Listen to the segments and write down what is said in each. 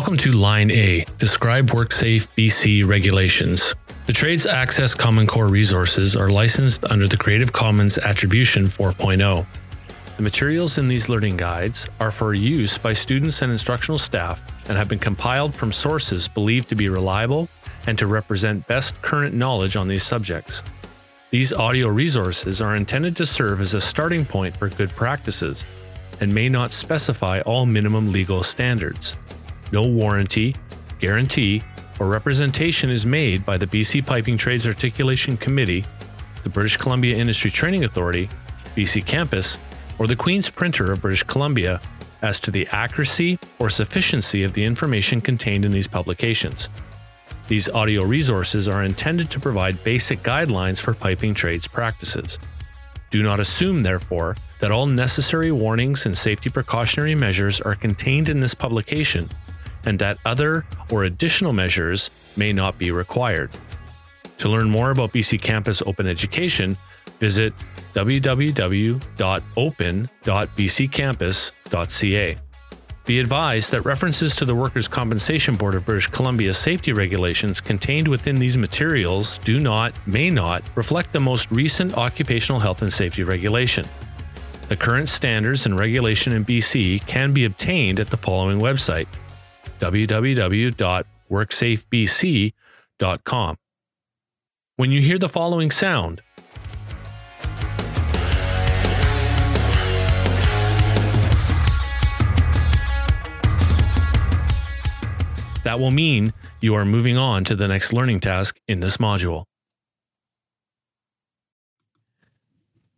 Welcome to Line A Describe WorkSafe BC regulations. The Trades Access Common Core resources are licensed under the Creative Commons Attribution 4.0. The materials in these learning guides are for use by students and instructional staff and have been compiled from sources believed to be reliable and to represent best current knowledge on these subjects. These audio resources are intended to serve as a starting point for good practices and may not specify all minimum legal standards. No warranty, guarantee, or representation is made by the BC Piping Trades Articulation Committee, the British Columbia Industry Training Authority, BC Campus, or the Queen's Printer of British Columbia as to the accuracy or sufficiency of the information contained in these publications. These audio resources are intended to provide basic guidelines for piping trades practices. Do not assume, therefore, that all necessary warnings and safety precautionary measures are contained in this publication and that other or additional measures may not be required. To learn more about BC Campus Open Education, visit www.open.bccampus.ca. Be advised that references to the Workers' Compensation Board of British Columbia safety regulations contained within these materials do not, may not, reflect the most recent occupational health and safety regulation. The current standards and regulation in BC can be obtained at the following website www.worksafebc.com. When you hear the following sound, that will mean you are moving on to the next learning task in this module.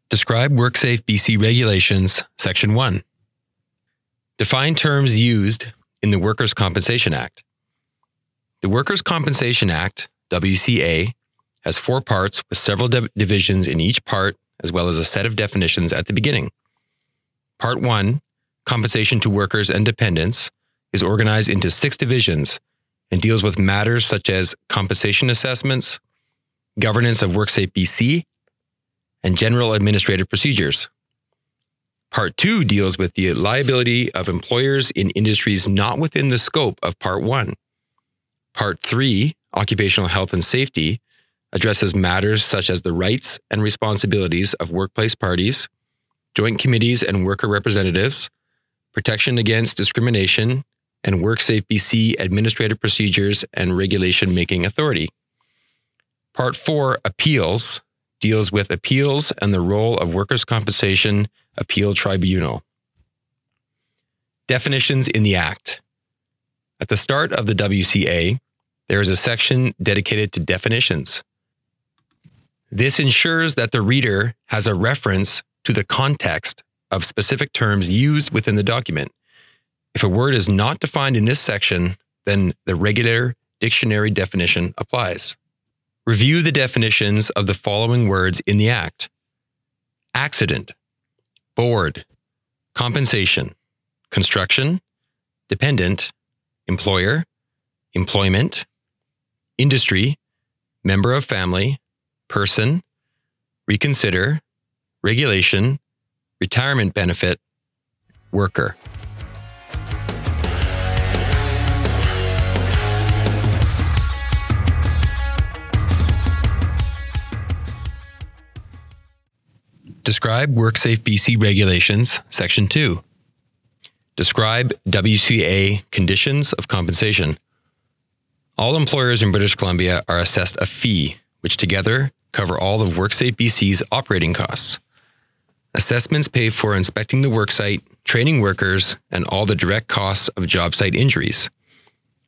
Describe WorkSafe BC Regulations, Section 1. Define terms used in the Workers' Compensation Act. The Workers' Compensation Act, WCA, has four parts with several div- divisions in each part, as well as a set of definitions at the beginning. Part 1, Compensation to Workers and Dependents, is organized into six divisions and deals with matters such as compensation assessments, governance of WorkSafe BC, and general administrative procedures. Part two deals with the liability of employers in industries not within the scope of Part one. Part three, occupational health and safety, addresses matters such as the rights and responsibilities of workplace parties, joint committees and worker representatives, protection against discrimination, and WorkSafe BC administrative procedures and regulation making authority. Part four, appeals, deals with appeals and the role of workers' compensation appeal tribunal. Definitions in the Act. At the start of the WCA, there is a section dedicated to definitions. This ensures that the reader has a reference to the context of specific terms used within the document. If a word is not defined in this section, then the regular dictionary definition applies. Review the definitions of the following words in the Act accident, board, compensation, construction, dependent, employer, employment, industry, member of family, person, reconsider, regulation, retirement benefit, worker. Describe WorkSafe BC regulations, Section 2. Describe WCA conditions of compensation. All employers in British Columbia are assessed a fee, which together cover all of WorkSafe BC's operating costs. Assessments pay for inspecting the worksite, training workers, and all the direct costs of job site injuries.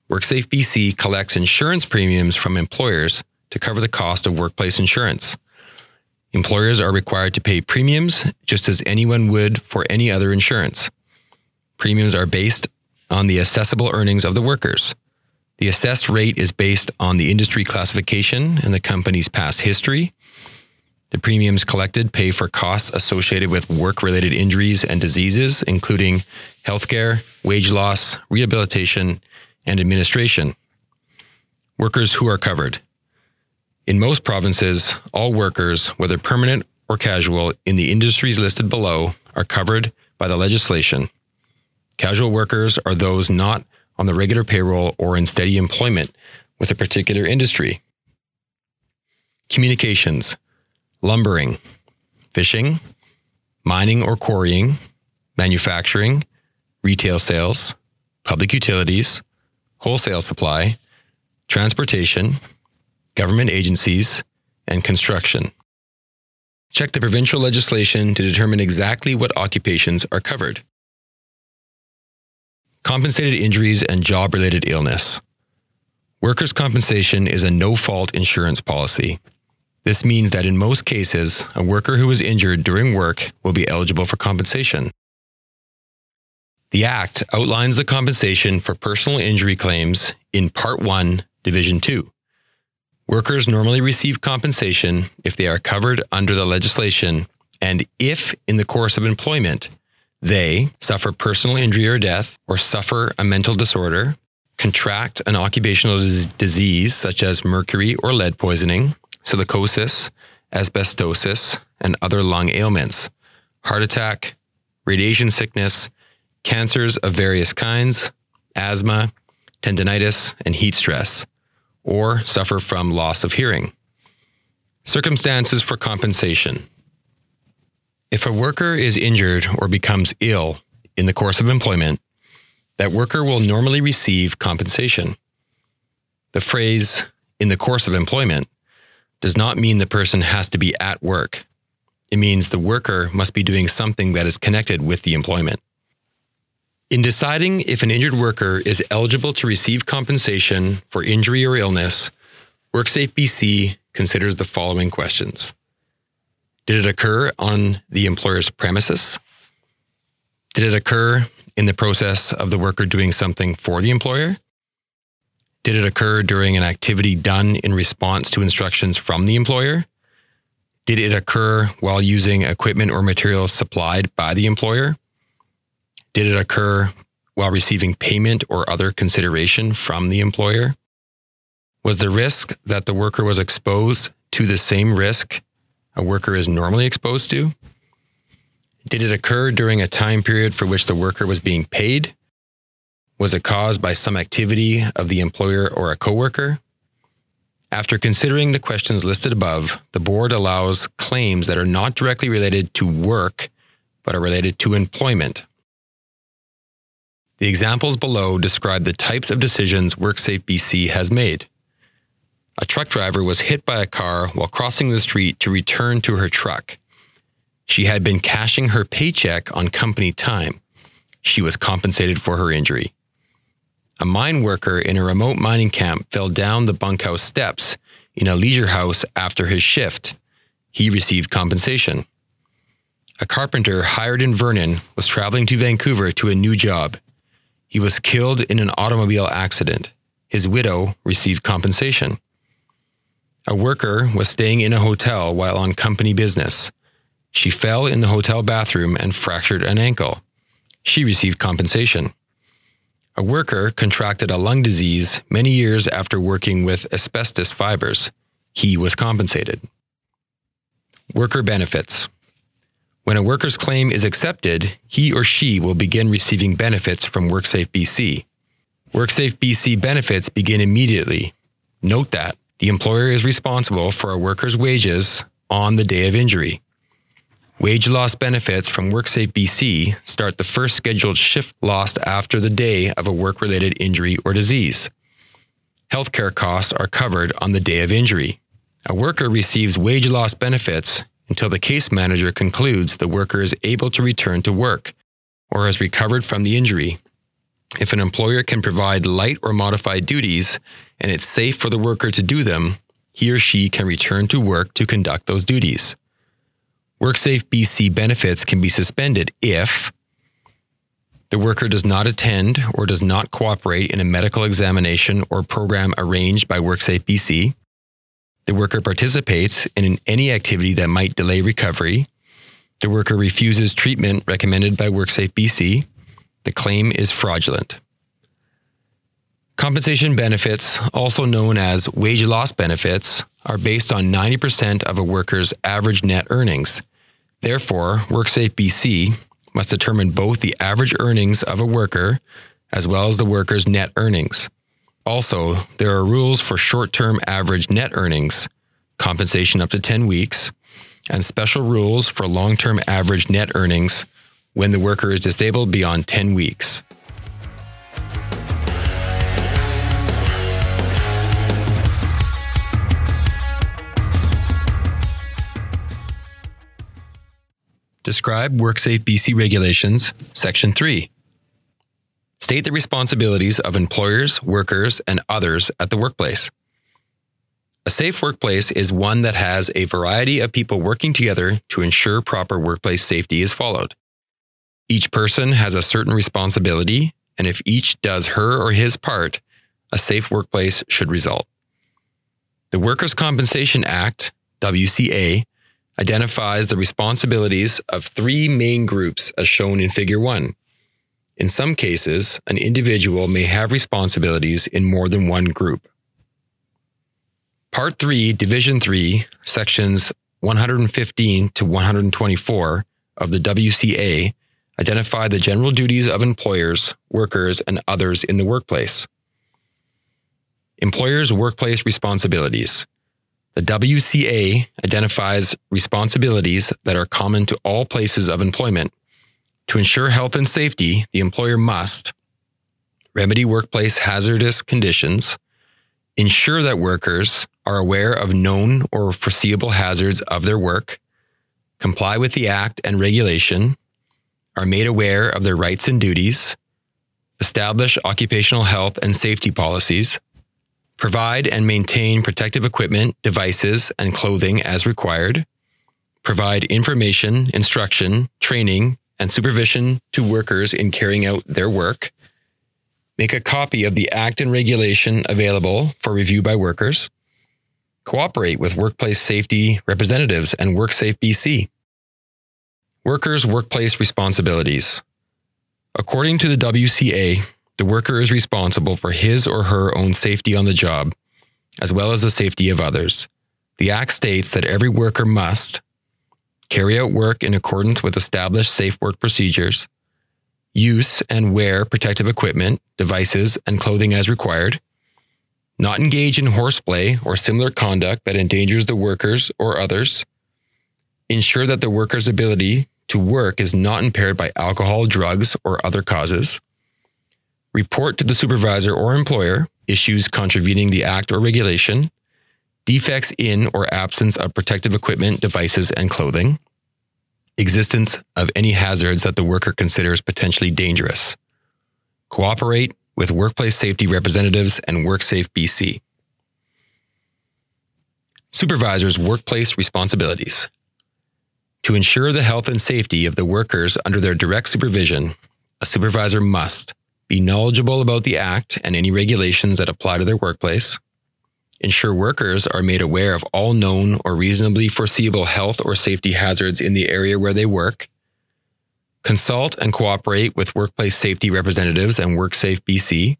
WorkSafe BC collects insurance premiums from employers to cover the cost of workplace insurance. Employers are required to pay premiums just as anyone would for any other insurance. Premiums are based on the assessable earnings of the workers. The assessed rate is based on the industry classification and the company's past history. The premiums collected pay for costs associated with work related injuries and diseases, including healthcare, wage loss, rehabilitation, and administration. Workers who are covered. In most provinces, all workers, whether permanent or casual, in the industries listed below are covered by the legislation. Casual workers are those not on the regular payroll or in steady employment with a particular industry. Communications, lumbering, fishing, mining or quarrying, manufacturing, retail sales, public utilities, wholesale supply, transportation, government agencies, and construction. Check the provincial legislation to determine exactly what occupations are covered. Compensated injuries and job related illness. Workers' compensation is a no fault insurance policy. This means that in most cases, a worker who is injured during work will be eligible for compensation. The Act outlines the compensation for personal injury claims in Part 1, Division 2. Workers normally receive compensation if they are covered under the legislation and if, in the course of employment, they suffer personal injury or death, or suffer a mental disorder, contract an occupational disease such as mercury or lead poisoning, silicosis, asbestosis, and other lung ailments, heart attack, radiation sickness, cancers of various kinds, asthma, tendonitis, and heat stress, or suffer from loss of hearing. Circumstances for compensation. If a worker is injured or becomes ill in the course of employment, that worker will normally receive compensation. The phrase, in the course of employment, does not mean the person has to be at work. It means the worker must be doing something that is connected with the employment. In deciding if an injured worker is eligible to receive compensation for injury or illness, WorkSafe BC considers the following questions. Did it occur on the employer's premises? Did it occur in the process of the worker doing something for the employer? Did it occur during an activity done in response to instructions from the employer? Did it occur while using equipment or materials supplied by the employer? Did it occur while receiving payment or other consideration from the employer? Was the risk that the worker was exposed to the same risk a worker is normally exposed to? Did it occur during a time period for which the worker was being paid? Was it caused by some activity of the employer or a coworker? After considering the questions listed above, the board allows claims that are not directly related to work, but are related to employment. The examples below describe the types of decisions WorkSafe BC has made. A truck driver was hit by a car while crossing the street to return to her truck. She had been cashing her paycheck on company time. She was compensated for her injury. A mine worker in a remote mining camp fell down the bunkhouse steps in a leisure house after his shift. He received compensation. A carpenter hired in Vernon was traveling to Vancouver to a new job. He was killed in an automobile accident. His widow received compensation. A worker was staying in a hotel while on company business. She fell in the hotel bathroom and fractured an ankle. She received compensation. A worker contracted a lung disease many years after working with asbestos fibers. He was compensated. Worker benefits. When a worker's claim is accepted, he or she will begin receiving benefits from WorkSafe BC. WorkSafe BC benefits begin immediately. Note that the employer is responsible for a worker's wages on the day of injury. Wage loss benefits from WorkSafe BC start the first scheduled shift lost after the day of a work related injury or disease. Healthcare costs are covered on the day of injury. A worker receives wage loss benefits until the case manager concludes the worker is able to return to work or has recovered from the injury. If an employer can provide light or modified duties and it's safe for the worker to do them, he or she can return to work to conduct those duties. WorkSafe BC benefits can be suspended if the worker does not attend or does not cooperate in a medical examination or program arranged by WorkSafe BC. The worker participates in any activity that might delay recovery. The worker refuses treatment recommended by WorkSafe BC. The claim is fraudulent. Compensation benefits, also known as wage loss benefits, are based on 90% of a worker's average net earnings. Therefore, WorkSafe BC must determine both the average earnings of a worker as well as the worker's net earnings. Also, there are rules for short term average net earnings, compensation up to 10 weeks, and special rules for long term average net earnings when the worker is disabled beyond 10 weeks. Describe WorkSafe BC regulations, Section 3. State the responsibilities of employers, workers, and others at the workplace. A safe workplace is one that has a variety of people working together to ensure proper workplace safety is followed. Each person has a certain responsibility, and if each does her or his part, a safe workplace should result. The Workers' Compensation Act, WCA, identifies the responsibilities of three main groups as shown in Figure 1. In some cases, an individual may have responsibilities in more than one group. Part 3, Division 3, Sections 115 to 124 of the WCA identify the general duties of employers, workers, and others in the workplace. Employers' workplace responsibilities. The WCA identifies responsibilities that are common to all places of employment. To ensure health and safety, the employer must remedy workplace hazardous conditions, ensure that workers are aware of known or foreseeable hazards of their work, comply with the act and regulation, are made aware of their rights and duties, establish occupational health and safety policies, provide and maintain protective equipment, devices, and clothing as required, provide information, instruction, training, and supervision to workers in carrying out their work, make a copy of the Act and regulation available for review by workers, cooperate with workplace safety representatives and WorkSafe BC. Workers' workplace responsibilities. According to the WCA, the worker is responsible for his or her own safety on the job, as well as the safety of others. The Act states that every worker must carry out work in accordance with established safe work procedures, use and wear protective equipment, devices, and clothing as required, not engage in horseplay or similar conduct that endangers the workers or others, ensure that the worker's ability to work is not impaired by alcohol, drugs, or other causes, report to the supervisor or employer issues contravening the act or regulation, defects in or absence of protective equipment, devices, and clothing, existence of any hazards that the worker considers potentially dangerous, cooperate with workplace safety representatives and WorkSafe BC. Supervisors' workplace responsibilities. To ensure the health and safety of the workers under their direct supervision, a supervisor must be knowledgeable about the Act and any regulations that apply to their workplace, ensure workers are made aware of all known or reasonably foreseeable health or safety hazards in the area where they work, consult and cooperate with workplace safety representatives and WorkSafe BC,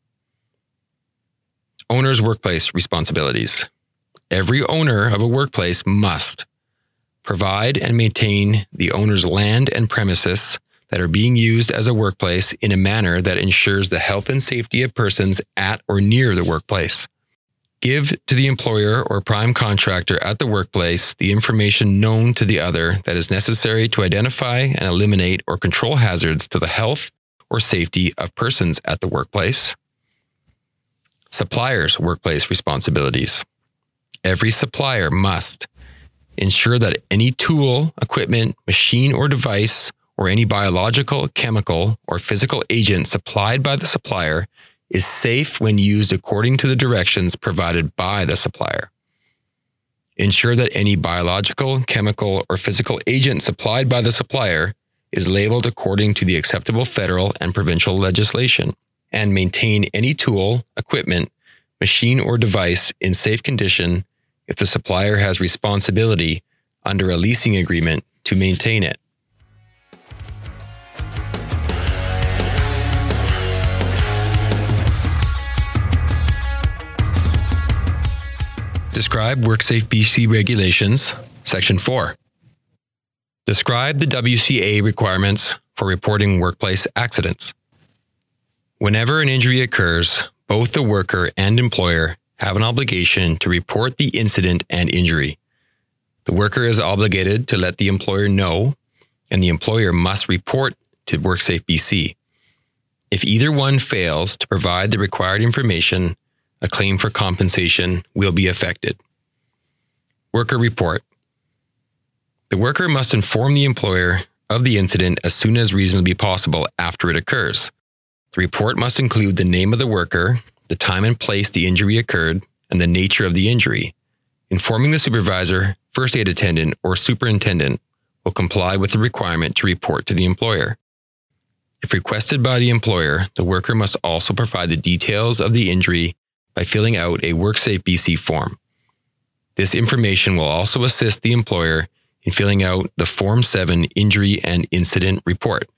owner's workplace responsibilities. Every owner of a workplace must provide and maintain the owner's land and premises that are being used as a workplace in a manner that ensures the health and safety of persons at or near the workplace. Give to the employer or prime contractor at the workplace the information known to the other that is necessary to identify and eliminate or control hazards to the health or safety of persons at the workplace. Suppliers' workplace responsibilities. Every supplier must ensure that any tool, equipment, machine, or device or any biological, chemical, or physical agent supplied by the supplier is safe when used according to the directions provided by the supplier. Ensure that any biological, chemical, or physical agent supplied by the supplier is labeled according to the acceptable federal and provincial legislation, and maintain any tool, equipment, machine, or device in safe condition if the supplier has responsibility under a leasing agreement to maintain it. Describe WorkSafe BC regulations, Section 4. Describe the WCA requirements for reporting workplace accidents. Whenever an injury occurs, both the worker and employer have an obligation to report the incident and injury. The worker is obligated to let the employer know, and the employer must report to WorkSafe BC. If either one fails to provide the required information, a claim for compensation will be affected. Worker report. The worker must inform the employer of the incident as soon as reasonably possible after it occurs. The report must include the name of the worker, the time and place the injury occurred, and the nature of the injury. Informing the supervisor, first aid attendant, or superintendent will comply with the requirement to report to the employer. If requested by the employer, the worker must also provide the details of the injury by filling out a WorkSafe BC form. This information will also assist the employer in filling out the Form 7 Injury and Incident Report.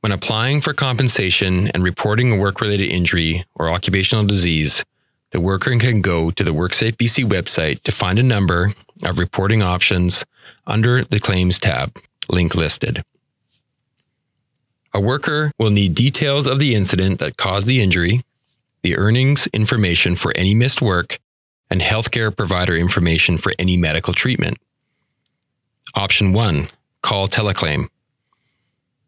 When applying for compensation and reporting a work related injury or occupational disease, the worker can go to the WorkSafe BC website to find a number of reporting options under the Claims tab, link listed. A worker will need details of the incident that caused the injury, the earnings information for any missed work, and healthcare provider information for any medical treatment. Option 1 Call teleclaim.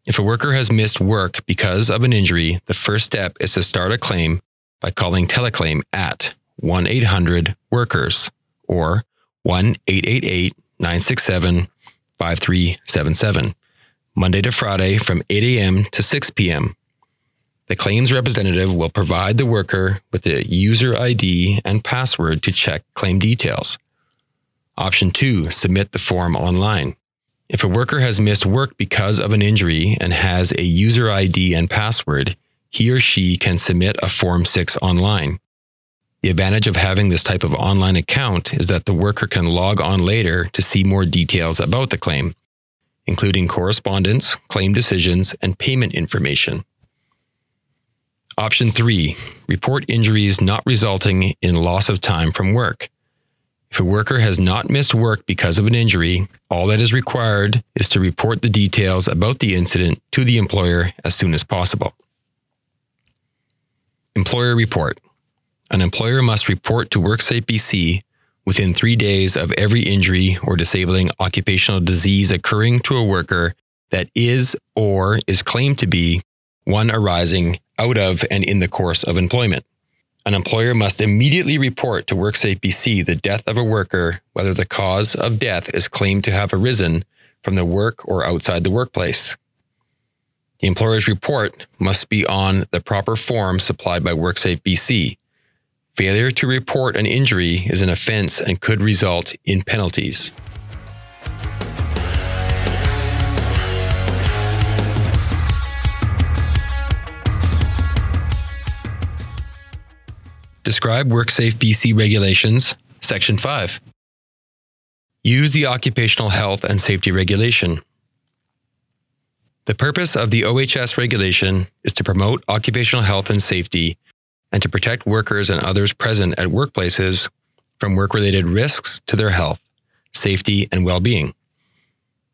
If a worker has missed work because of an injury, the first step is to start a claim by calling teleclaim at 1 800 Workers or 1 888 967 5377, Monday to Friday from 8 a.m. to 6 p.m. The claims representative will provide the worker with the user ID and password to check claim details. Option 2 Submit the form online. If a worker has missed work because of an injury and has a user ID and password, he or she can submit a Form 6 online. The advantage of having this type of online account is that the worker can log on later to see more details about the claim, including correspondence, claim decisions, and payment information. Option 3 Report injuries not resulting in loss of time from work. If a worker has not missed work because of an injury, all that is required is to report the details about the incident to the employer as soon as possible. Employer report. An employer must report to WorkSafe BC within three days of every injury or disabling occupational disease occurring to a worker that is or is claimed to be one arising out of and in the course of employment. An employer must immediately report to WorkSafe BC the death of a worker, whether the cause of death is claimed to have arisen from the work or outside the workplace. The employer's report must be on the proper form supplied by WorkSafe BC. Failure to report an injury is an offense and could result in penalties. Describe WorkSafe BC regulations, Section 5. Use the Occupational Health and Safety Regulation. The purpose of the OHS regulation is to promote occupational health and safety and to protect workers and others present at workplaces from work related risks to their health, safety, and well being.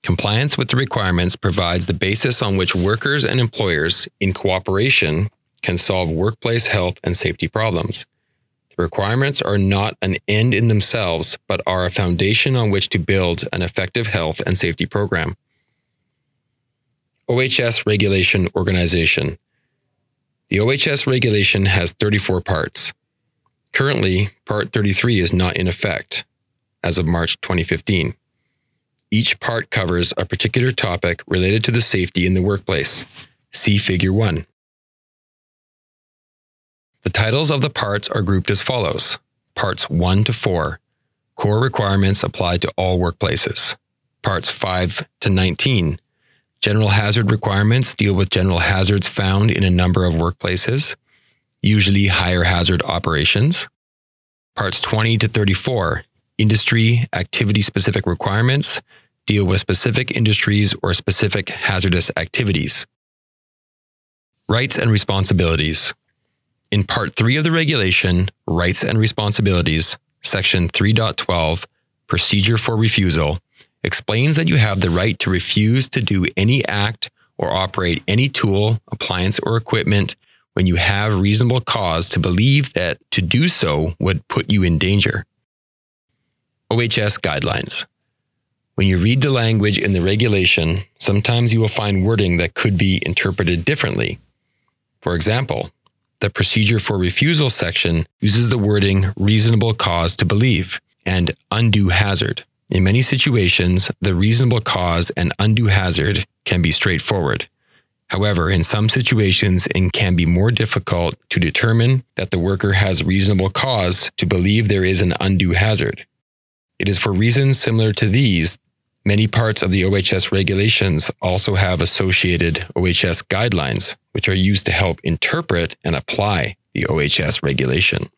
Compliance with the requirements provides the basis on which workers and employers, in cooperation, can solve workplace health and safety problems. Requirements are not an end in themselves, but are a foundation on which to build an effective health and safety program. OHS Regulation Organization The OHS regulation has 34 parts. Currently, Part 33 is not in effect as of March 2015. Each part covers a particular topic related to the safety in the workplace. See Figure 1. The titles of the parts are grouped as follows Parts 1 to 4 Core requirements apply to all workplaces. Parts 5 to 19 General hazard requirements deal with general hazards found in a number of workplaces, usually higher hazard operations. Parts 20 to 34 Industry activity specific requirements deal with specific industries or specific hazardous activities. Rights and responsibilities. In Part 3 of the regulation, Rights and Responsibilities, Section 3.12, Procedure for Refusal, explains that you have the right to refuse to do any act or operate any tool, appliance, or equipment when you have reasonable cause to believe that to do so would put you in danger. OHS guidelines. When you read the language in the regulation, sometimes you will find wording that could be interpreted differently. For example, the procedure for refusal section uses the wording reasonable cause to believe and undue hazard. In many situations, the reasonable cause and undue hazard can be straightforward. However, in some situations, it can be more difficult to determine that the worker has reasonable cause to believe there is an undue hazard. It is for reasons similar to these, many parts of the OHS regulations also have associated OHS guidelines, which are used to help interpret and apply the OHS regulation.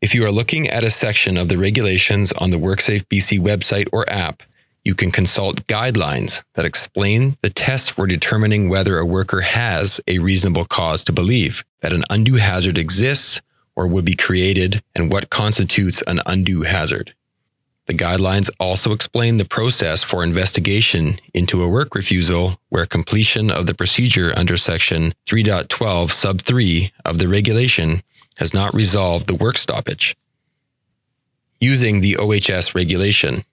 If you are looking at a section of the regulations on the WorkSafe BC website or app, you can consult guidelines that explain the tests for determining whether a worker has a reasonable cause to believe that an undue hazard exists or would be created and what constitutes an undue hazard. The guidelines also explain the process for investigation into a work refusal where completion of the procedure under section 3.12 sub 3 of the regulation has not resolved the work stoppage. Using the OHS regulation,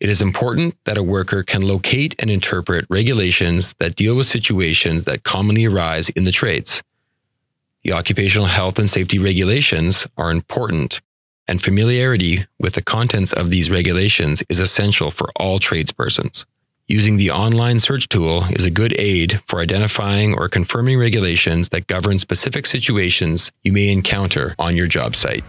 it is important that a worker can locate and interpret regulations that deal with situations that commonly arise in the trades. The occupational health and safety regulations are important, and familiarity with the contents of these regulations is essential for all tradespersons. Using the online search tool is a good aid for identifying or confirming regulations that govern specific situations you may encounter on your job site.